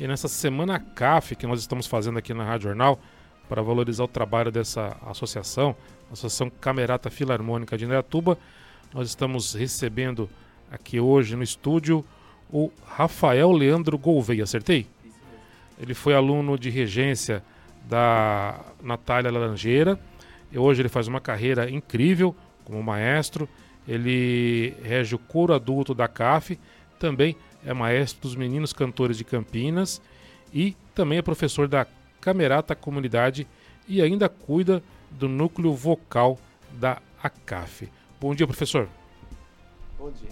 E nessa semana CAF que nós estamos fazendo aqui na Rádio Jornal, para valorizar o trabalho dessa associação, Associação Camerata Filarmônica de Indaiatuba, nós estamos recebendo aqui hoje no estúdio o Rafael Leandro Gouveia, acertei? Ele foi aluno de regência da Natália Laranjeira e hoje ele faz uma carreira incrível como maestro. Ele rege o coro adulto da CAF, também é maestro dos meninos cantores de Campinas e também é professor da Camerata Comunidade e ainda cuida do núcleo vocal da ACAF. Bom dia, professor. Bom dia.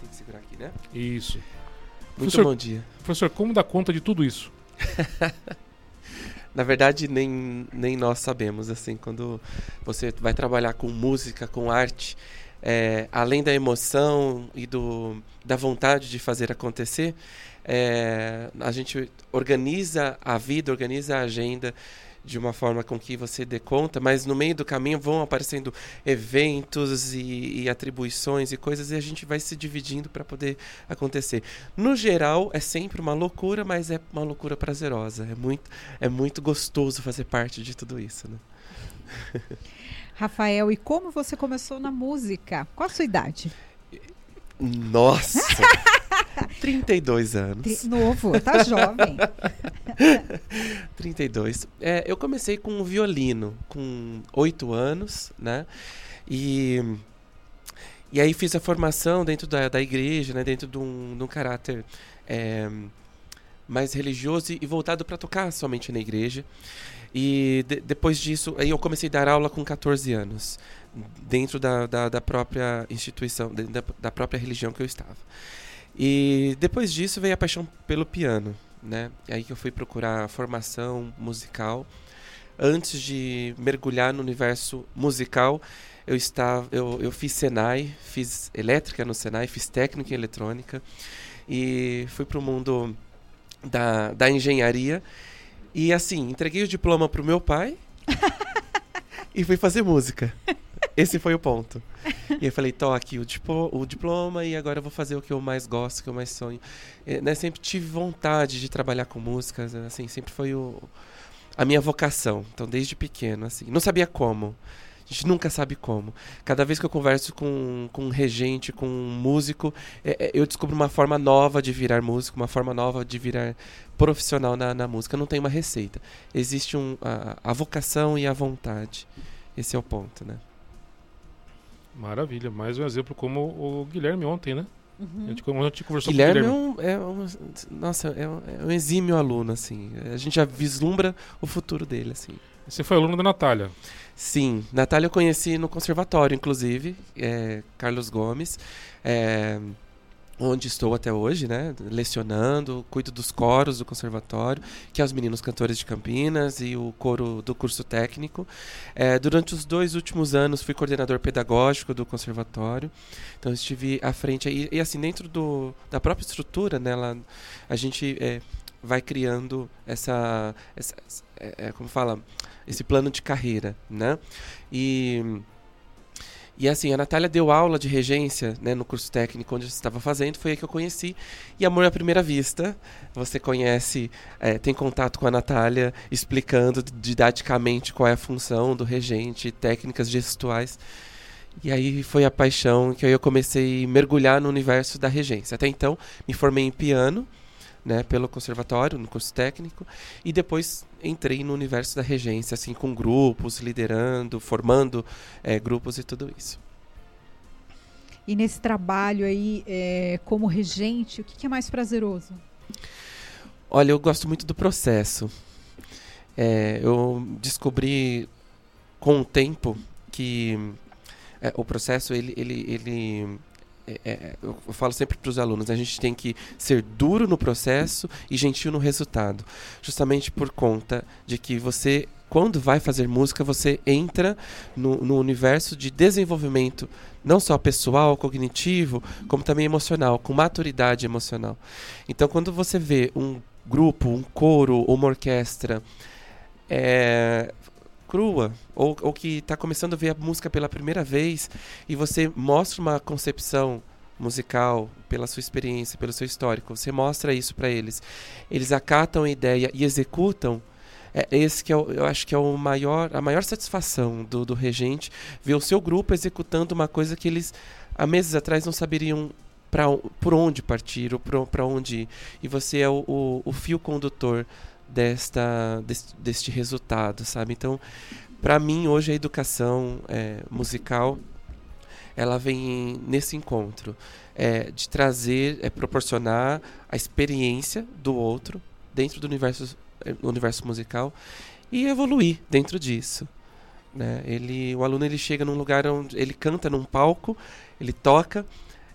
Tem que segurar aqui, né? Isso. Muito professor, bom dia. Professor, como dá conta de tudo isso? Na verdade, nem, nem nós sabemos, assim, quando você vai trabalhar com música, com arte, é, além da emoção e do, da vontade de fazer acontecer, é, a gente organiza a vida, organiza a agenda de uma forma com que você dê conta, mas no meio do caminho vão aparecendo eventos e, e atribuições e coisas e a gente vai se dividindo para poder acontecer. No geral, é sempre uma loucura, mas é uma loucura prazerosa. É muito, é muito gostoso fazer parte de tudo isso. Né? Rafael, e como você começou na música? Qual a sua idade? Nossa! 32 anos. Novo, tá jovem. 32. É, eu comecei com violino, com 8 anos, né? E, e aí fiz a formação dentro da, da igreja, né? Dentro de um, de um caráter é, mais religioso e voltado para tocar somente na igreja. E de, depois disso, aí eu comecei a dar aula com 14 anos, dentro da, da, da própria instituição, da, da própria religião que eu estava. E depois disso veio a paixão pelo piano, né? É aí que eu fui procurar formação musical. Antes de mergulhar no universo musical, eu estava, eu, eu fiz Senai, fiz elétrica no Senai, fiz técnica em eletrônica e fui para o mundo da, da engenharia. E assim, entreguei o diploma pro meu pai e fui fazer música. Esse foi o ponto. E eu falei, tô aqui o, dipo, o diploma e agora eu vou fazer o que eu mais gosto, o que eu mais sonho. E, né, sempre tive vontade de trabalhar com músicas, assim, sempre foi o, a minha vocação. Então, desde pequeno, assim. Não sabia como. A gente nunca sabe como. Cada vez que eu converso com, com um regente, com um músico, é, é, eu descubro uma forma nova de virar músico, uma forma nova de virar profissional na, na música. Não tem uma receita. Existe um, a, a vocação e a vontade. Esse é o ponto, né? Maravilha, mais um exemplo como o Guilherme ontem, né? Uhum. A, gente, a gente conversou Guilherme com o Guilherme. É um, é um, nossa, é um, é um exímio aluno, assim. A gente já vislumbra o futuro dele, assim. Você foi aluno da Natália? Sim, Natália eu conheci no conservatório, inclusive, é, Carlos Gomes. É, onde estou até hoje, né, lecionando, cuido dos coros do conservatório, que é os meninos cantores de Campinas e o coro do curso técnico. É, durante os dois últimos anos fui coordenador pedagógico do conservatório, então estive à frente e, e assim dentro do, da própria estrutura, né, lá, a gente é, vai criando essa, essa é, é como fala, esse plano de carreira, né, e e assim, a Natália deu aula de regência né, no curso técnico onde eu estava fazendo, foi aí que eu conheci. E Amor à Primeira Vista, você conhece, é, tem contato com a Natália, explicando didaticamente qual é a função do regente, técnicas gestuais. E aí foi a paixão que eu comecei a mergulhar no universo da regência. Até então, me formei em piano, né, pelo conservatório, no curso técnico, e depois entrei no universo da regência, assim, com grupos, liderando, formando é, grupos e tudo isso. E nesse trabalho aí, é, como regente, o que, que, é mais prazeroso? Olha, eu gosto muito do processo. É, eu descobri com o tempo que é, o processo ele, ele, ele é, é, eu falo sempre para os alunos, a gente tem que ser duro no processo e gentil no resultado, justamente por conta de que você, quando vai fazer música, você entra no, no universo de desenvolvimento, não só pessoal, cognitivo, como também emocional, com maturidade emocional. Então, quando você vê um grupo, um coro, uma orquestra é, crua, ou, ou que está começando a ver a música pela primeira vez, e você mostra uma concepção musical, pela sua experiência, pelo seu histórico, você mostra isso para eles, eles acatam a ideia e executam, é esse que é o, eu acho que é o maior, a maior satisfação do, do regente, ver o seu grupo executando uma coisa que eles há meses atrás não saberiam pra, por onde partir ou para onde ir. E você é o, o, o fio condutor desta, deste, deste, resultado, sabe? Então, para mim, hoje a educação é, musical ela vem nesse encontro é, de trazer, é, proporcionar a experiência do outro dentro do universo, é, universo musical e evoluir dentro disso. Né? Ele, o aluno ele chega num lugar onde ele canta num palco, ele toca,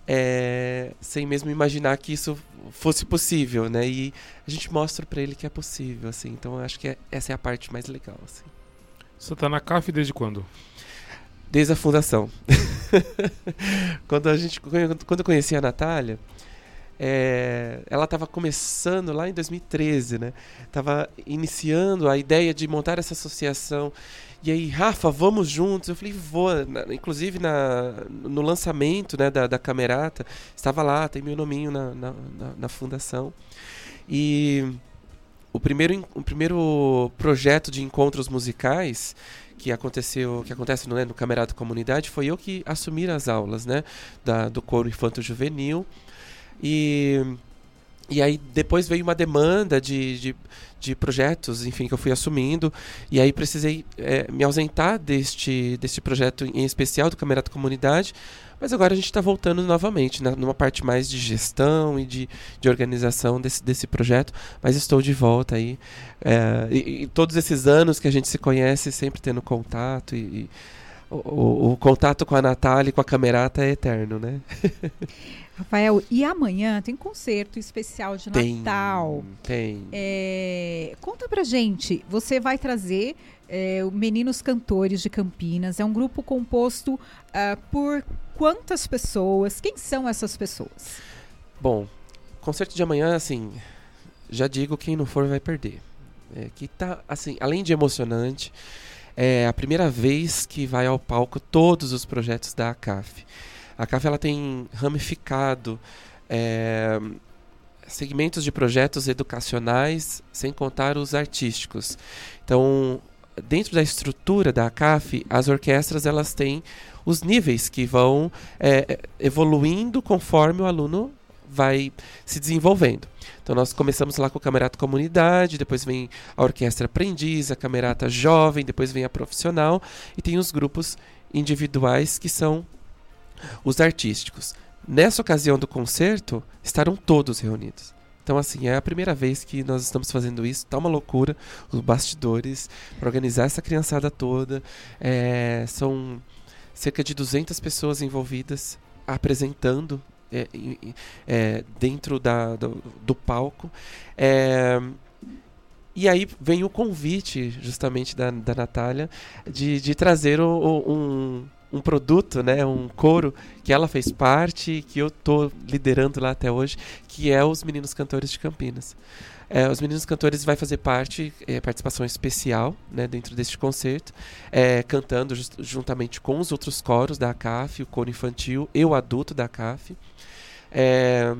é, sem mesmo imaginar que isso fosse possível, né? E a gente mostra para ele que é possível, assim. Então eu acho que é, essa é a parte mais legal, assim. Você está na CAF desde quando? Desde a fundação. quando a gente quando eu conheci a Natália, é, ela estava começando lá em 2013, né? Tava iniciando a ideia de montar essa associação. E aí, Rafa, vamos juntos? Eu falei, vou. inclusive na, no lançamento né, da, da Camerata, estava lá, tem meu nominho na, na, na, na fundação. E o primeiro, o primeiro projeto de encontros musicais que aconteceu, que acontece né, no Camerata Comunidade, foi eu que assumi as aulas, né, da, do coro infanto juvenil. E e aí depois veio uma demanda de, de, de, projetos, enfim, que eu fui assumindo. E aí precisei é, me ausentar deste, deste projeto em especial do Camerata Comunidade. Mas agora a gente está voltando novamente, na, numa parte mais de gestão e de, de organização desse, desse projeto. Mas estou de volta aí. É, e, e, todos esses anos que a gente se conhece, sempre tendo contato e, e o, o, o, contato com a Natália e com a Camerata é eterno, né? Rafael, e amanhã tem concerto especial de tem, Natal. Tem. É, conta pra gente, você vai trazer é, o Meninos Cantores de Campinas. É um grupo composto uh, por quantas pessoas? Quem são essas pessoas? Bom, concerto de amanhã, assim, já digo, quem não for vai perder. É, que tá, assim, além de emocionante, é a primeira vez que vai ao palco todos os projetos da ACAF. A CAF ela tem ramificado é, segmentos de projetos educacionais, sem contar os artísticos. Então, dentro da estrutura da CAF, as orquestras elas têm os níveis que vão é, evoluindo conforme o aluno vai se desenvolvendo. Então nós começamos lá com o Camerata Comunidade, depois vem a Orquestra Aprendiz, a Camerata Jovem, depois vem a Profissional e tem os grupos individuais que são os artísticos. Nessa ocasião do concerto, estarão todos reunidos. Então, assim, é a primeira vez que nós estamos fazendo isso. Tá uma loucura, os bastidores, para organizar essa criançada toda. É, são cerca de 200 pessoas envolvidas apresentando é, é, dentro da, do, do palco. É, e aí vem o convite, justamente, da, da Natália, de, de trazer o, o, um um produto, né, um coro que ela fez parte, que eu tô liderando lá até hoje, que é os Meninos Cantores de Campinas. É, os Meninos Cantores vai fazer parte, é, participação especial né, dentro deste concerto, é, cantando just, juntamente com os outros coros da ACAF, o coro infantil e o adulto da ACAF. É,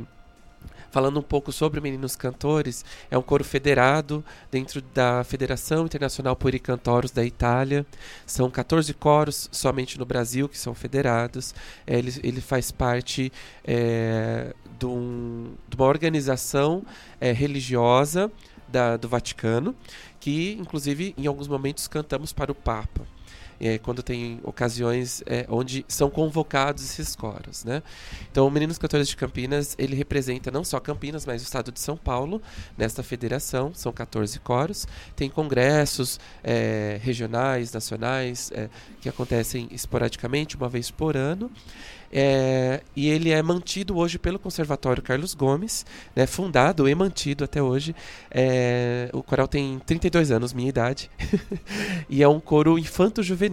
falando um pouco sobre Meninos Cantores, é um coro federado dentro da Federação Internacional Puericantoros da Itália. São 14 coros somente no Brasil que são federados. É, ele, ele faz parte é, de, um, de, uma organização é, religiosa da, do Vaticano, que inclusive em alguns momentos cantamos para o Papa é, quando tem ocasiões é, onde são convocados esses coros, né? Então, o Meninos Cantores de Campinas, ele representa não só Campinas, mas o estado de São Paulo, nesta federação, são 14 coros, tem congressos é, regionais, nacionais, é, que acontecem esporadicamente, uma vez por ano, é, e ele é mantido hoje pelo Conservatório Carlos Gomes, né, fundado e mantido até hoje. É, o coral tem 32 anos, minha idade, e é um coro infanto-juvenil.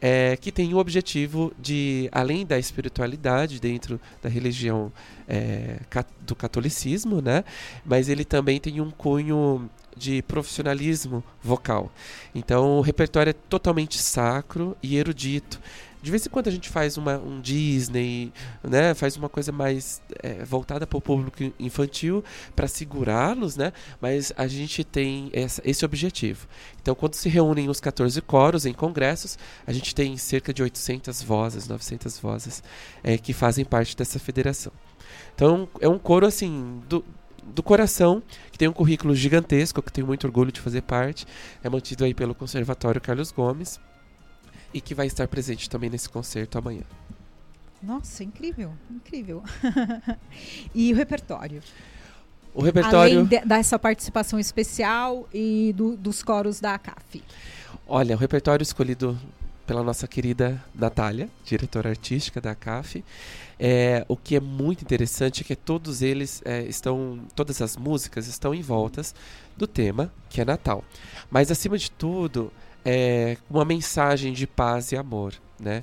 É, que tem o objetivo de, além da espiritualidade dentro da religião é, do catolicismo, né, mas ele também tem um cunho de profissionalismo vocal. Então o repertório é totalmente sacro e erudito De vez em quando a gente faz uma, um Disney, né? Faz uma coisa mais é, voltada para o público infantil, para segurá-los, né? Mas a gente tem essa, esse objetivo. Então, quando se reúnem os 14 coros em congressos, a gente tem cerca de 800 vozes, 900 vozes é, que fazem parte dessa federação. Então, é um coro, assim, do, do coração, que tem um currículo gigantesco, que tenho muito orgulho de fazer parte. É mantido aí pelo Conservatório Carlos Gomes e que vai estar presente também nesse concerto amanhã. Nossa, incrível, incrível. e o repertório? O repertório. Além de, dessa participação especial e do, dos coros da ACAF. Olha, o repertório escolhido pela nossa querida Natália, diretora artística da ACAF. É, o que é muito interessante é que todos eles é, estão, todas as músicas estão em voltas do tema, que é Natal. Mas acima de tudo, é, uma mensagem de paz e amor, né?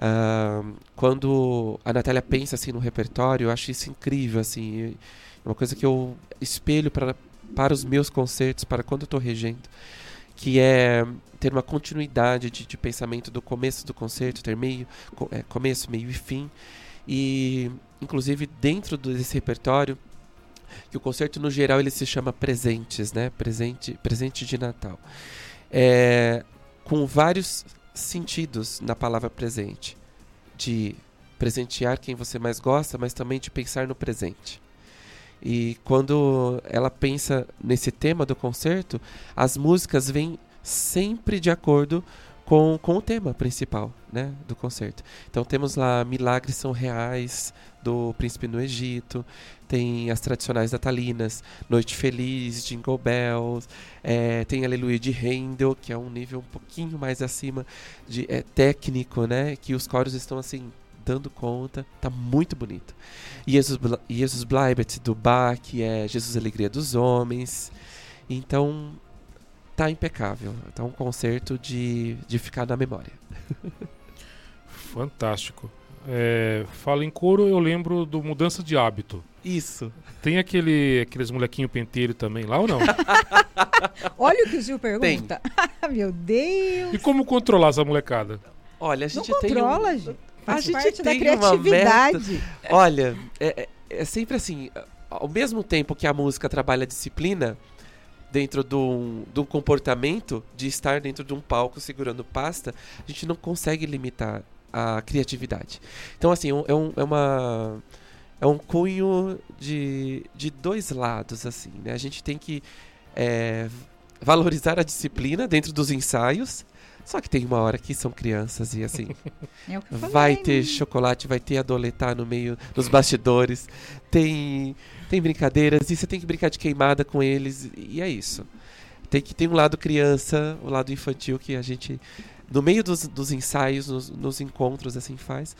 Uh, quando a Natália pensa assim no repertório, eu acho isso incrível, assim, é uma coisa que eu espelho para para os meus concertos, para quando eu estou regendo, que é ter uma continuidade de, de, pensamento do começo do concerto, ter meio, é, começo, meio e fim, e inclusive dentro desse repertório que o concerto no geral ele se chama presentes, né? Presente, presente de Natal é, com vários sentidos na palavra presente. De presentear quem você mais gosta, mas também de pensar no presente. E quando ela pensa nesse tema do concerto, as músicas vêm sempre de acordo com, com o tema principal né, do concerto. Então temos lá Milagres São Reais, do Príncipe no Egito, tem as tradicionais natalinas, Noite Feliz, Jingle Bells, é, tem Aleluia de Handel, que é um nível um pouquinho mais acima de é, técnico, né? Que os coros estão assim dando conta, tá muito bonito. Jesus, Jesus Bleibet do Bach, que é Jesus Alegria dos Homens. Então tá impecável. Tá um concerto de, de ficar na memória. Fantástico. É, fala em couro, eu lembro do Mudança de Hábito. Isso. Tem aquele, aqueles molequinho penteiro também lá ou não? Olha o que o Gil pergunta. Meu Deus. E como controlar essa molecada? Olha, a gente não tem. Controla, um... gente. Faz a gente tem da criatividade. Olha, é, é, é sempre assim. Ao mesmo tempo que a música trabalha a disciplina, dentro de um, de um comportamento de estar dentro de um palco segurando pasta, a gente não consegue limitar a criatividade. Então, assim, é, um, é uma. É um cunho de, de dois lados, assim, né? A gente tem que é, valorizar a disciplina dentro dos ensaios, só que tem uma hora que são crianças e assim. É vai ter chocolate, vai ter adoletar no meio dos bastidores, tem, tem brincadeiras, e você tem que brincar de queimada com eles, e é isso. Tem que ter um lado criança, o um lado infantil que a gente no meio dos, dos ensaios, nos, nos, encontros, assim faz.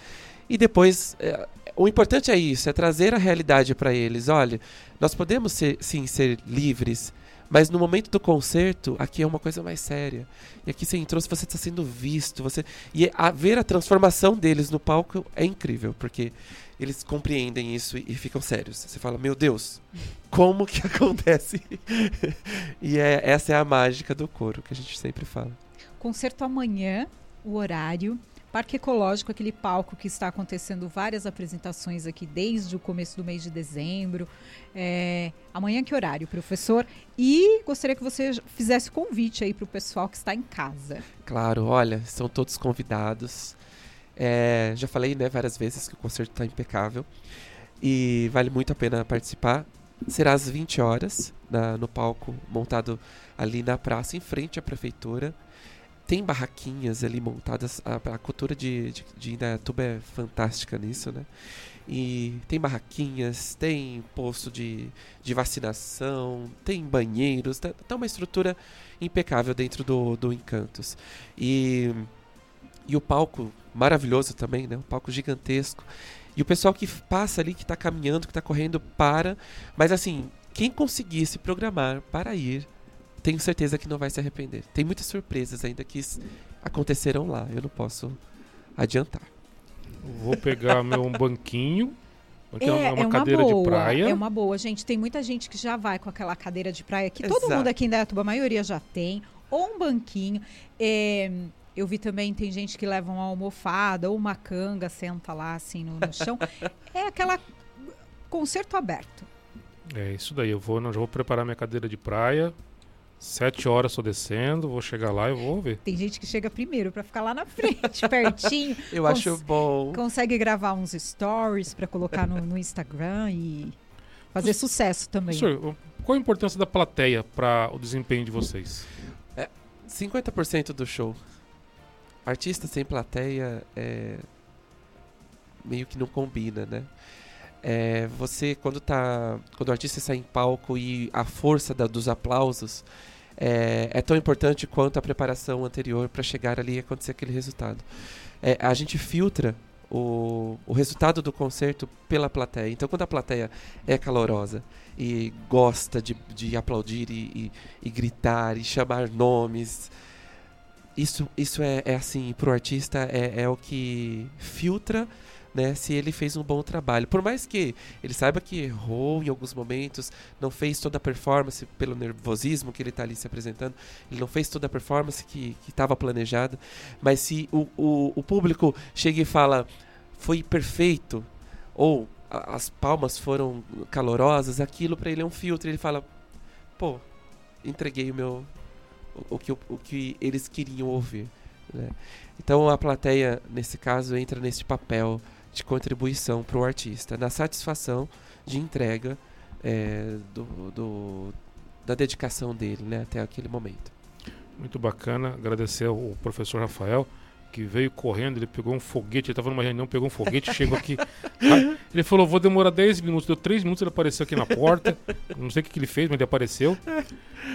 E depois, é, o importante é isso, é trazer a realidade para eles. Olha, nós podemos ser, sim ser livres, mas no momento do concerto, aqui é uma coisa mais séria. E aqui você entrou, você está sendo visto, você e a, ver a transformação deles no palco é incrível, porque eles compreendem isso e, e ficam sérios. Você fala, meu Deus, como que acontece? e é, essa é a mágica do coro que a gente sempre fala. Concerto amanhã, o horário. Parque Ecológico, aquele palco que está acontecendo várias apresentações aqui desde o começo do mês de dezembro. É, amanhã que horário, professor? E gostaria que você fizesse convite aí para o pessoal que está em casa. Claro, olha, são todos convidados. É, já falei né, várias vezes que o concerto está impecável e vale muito a pena participar. Será às 20 horas na, no palco montado ali na praça, em frente à prefeitura tem barraquinhas ali montadas. A, a cultura de, de, de Indaiatuba é fantástica nisso, né? E tem barraquinhas, tem posto de, de vacinação, tem banheiros, tá, tá uma estrutura impecável dentro do, do Encantos. E, e o palco maravilhoso também, né? Um palco gigantesco. E o pessoal que passa ali, que está caminhando, que está correndo, para. Mas assim, quem conseguir se programar para ir tenho certeza que não vai se arrepender. Tem muitas surpresas ainda que acontecerão lá. Eu não posso adiantar. Vou pegar meu banquinho. É, é, uma, é uma cadeira boa, de praia. É uma boa, gente. Tem muita gente que já vai com aquela cadeira de praia que Exato. todo mundo aqui em Dayatuba, a maioria já tem. Ou um banquinho. É, Eu vi também, tem gente que leva uma almofada ou uma canga, senta lá assim no, no chão. é aquela concerto aberto. É isso daí. Eu vou, não, já vou preparar minha cadeira de praia. Sete horas estou descendo, vou chegar lá e vou ver. Tem gente que chega primeiro para ficar lá na frente, pertinho. Eu acho bom. Consegue gravar uns stories para colocar no, no, Instagram e fazer sucesso também. Professor, qual a importância da plateia para o desempenho de vocês? É 50% do show. Artista sem plateia é meio que não combina, né? É, você quando tá quando o artista sai em palco e a força da, dos aplausos é, é, tão importante quanto a preparação anterior para chegar ali e acontecer aquele resultado. É, a gente filtra o, o resultado do concerto pela plateia. Então, quando a plateia é calorosa e gosta de, de aplaudir e, e, e gritar e chamar nomes, isso, isso é, é assim, o artista é, é o que filtra né, se ele fez um bom trabalho. Por mais que ele saiba que errou em alguns momentos, não fez toda a performance pelo nervosismo que ele está ali se apresentando, ele não fez toda a performance que estava planejada, mas se o, o, o público chega e fala foi perfeito, ou as palmas foram calorosas, aquilo para ele é um filtro, ele fala, pô, entreguei o meu o, o que, o que eles queriam ouvir. Né? Então a plateia, nesse caso, entra nesse papel de contribuição para o artista, na satisfação de entrega é, do, do, da dedicação dele né, até aquele momento. Muito bacana, agradecer ao professor Rafael que veio correndo, ele pegou um foguete, ele estava numa reunião, pegou um foguete, chegou aqui. ele falou, vou demorar 10 minutos, deu 3 minutos, ele apareceu aqui na porta. Não sei o que, que ele fez, mas ele apareceu.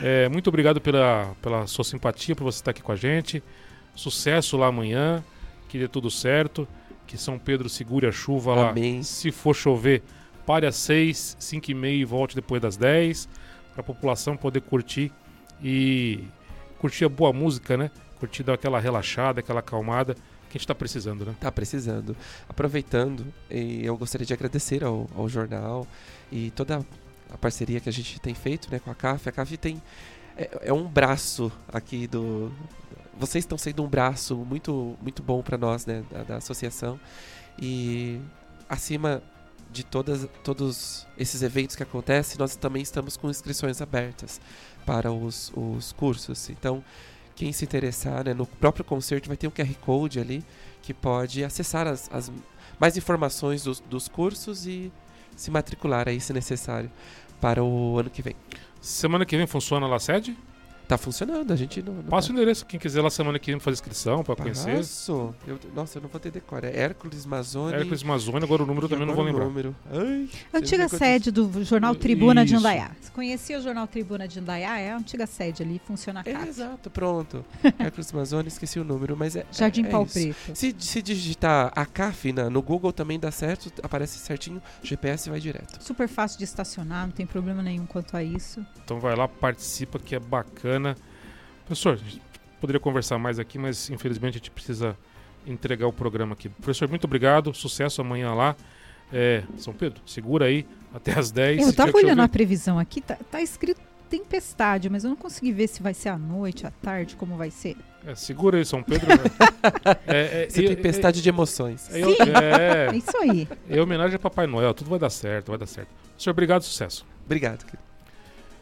É, muito obrigado pela, pela sua simpatia, por você estar aqui com a gente. Sucesso lá amanhã, que dê tudo certo que São Pedro segure a chuva Amém. lá. Se for chover, pare às 6, 5 e meia e volte depois das 10, para a população poder curtir e curtir a boa música, né? Curtir dar aquela relaxada, aquela acalmada que a gente está precisando, né? Está precisando. Aproveitando, eu gostaria de agradecer ao, ao jornal e toda a parceria que a gente tem feito né, com a CAF. A CAF tem é, é um braço aqui do, vocês estão sendo um braço muito, muito bom para nós, né, da, da, associação. E acima de todas, todos esses eventos que acontecem, nós também estamos com inscrições abertas para os, os cursos. Então, quem se interessar, né, no próprio concerto vai ter um QR Code ali que pode acessar as, as mais informações dos, dos cursos e se matricular aí, se necessário, para o ano que vem. Semana que vem funciona lá a sede? Tá funcionando, a gente não. não Passa tá. o endereço, quem quiser lá semana que vem fazer inscrição para conhecer. Passo. Eu, nossa, eu não vou ter decor. É Hércules Mazone. Hércules Mazone, agora o número também não vou lembrar. Número. Ai, antiga sede do Jornal Tribuna Isso. de Indaiá. Você conhecia o Jornal Tribuna de Indaiá? É a antiga sede ali, funciona a casa. É, exato, pronto. Hércules Mazone, esqueci o número, mas é. Jardim é, Pau Preto. Se, se digitar a CAF na, no Google também dá certo, aparece certinho, GPS vai direto. Super fácil de estacionar, não tem problema nenhum quanto a isso. Então vai lá, participa que é bacana. Professor, a gente poderia conversar mais aqui, mas infelizmente a gente precisa entregar o programa aqui. Professor, muito obrigado. Sucesso amanhã lá. É, São Pedro, segura aí até as 10. Eu estava olhando a previsão aqui, tá, tá, escrito tempestade, mas eu não consegui ver se vai ser à noite, à tarde, como vai ser. É, segura aí, São Pedro. é, é, tempestade de emoções. É, é, é, isso aí. É homenagem a Papai Noel, tudo vai dar certo, vai dar certo. Senhor, obrigado, sucesso. Obrigado, querido.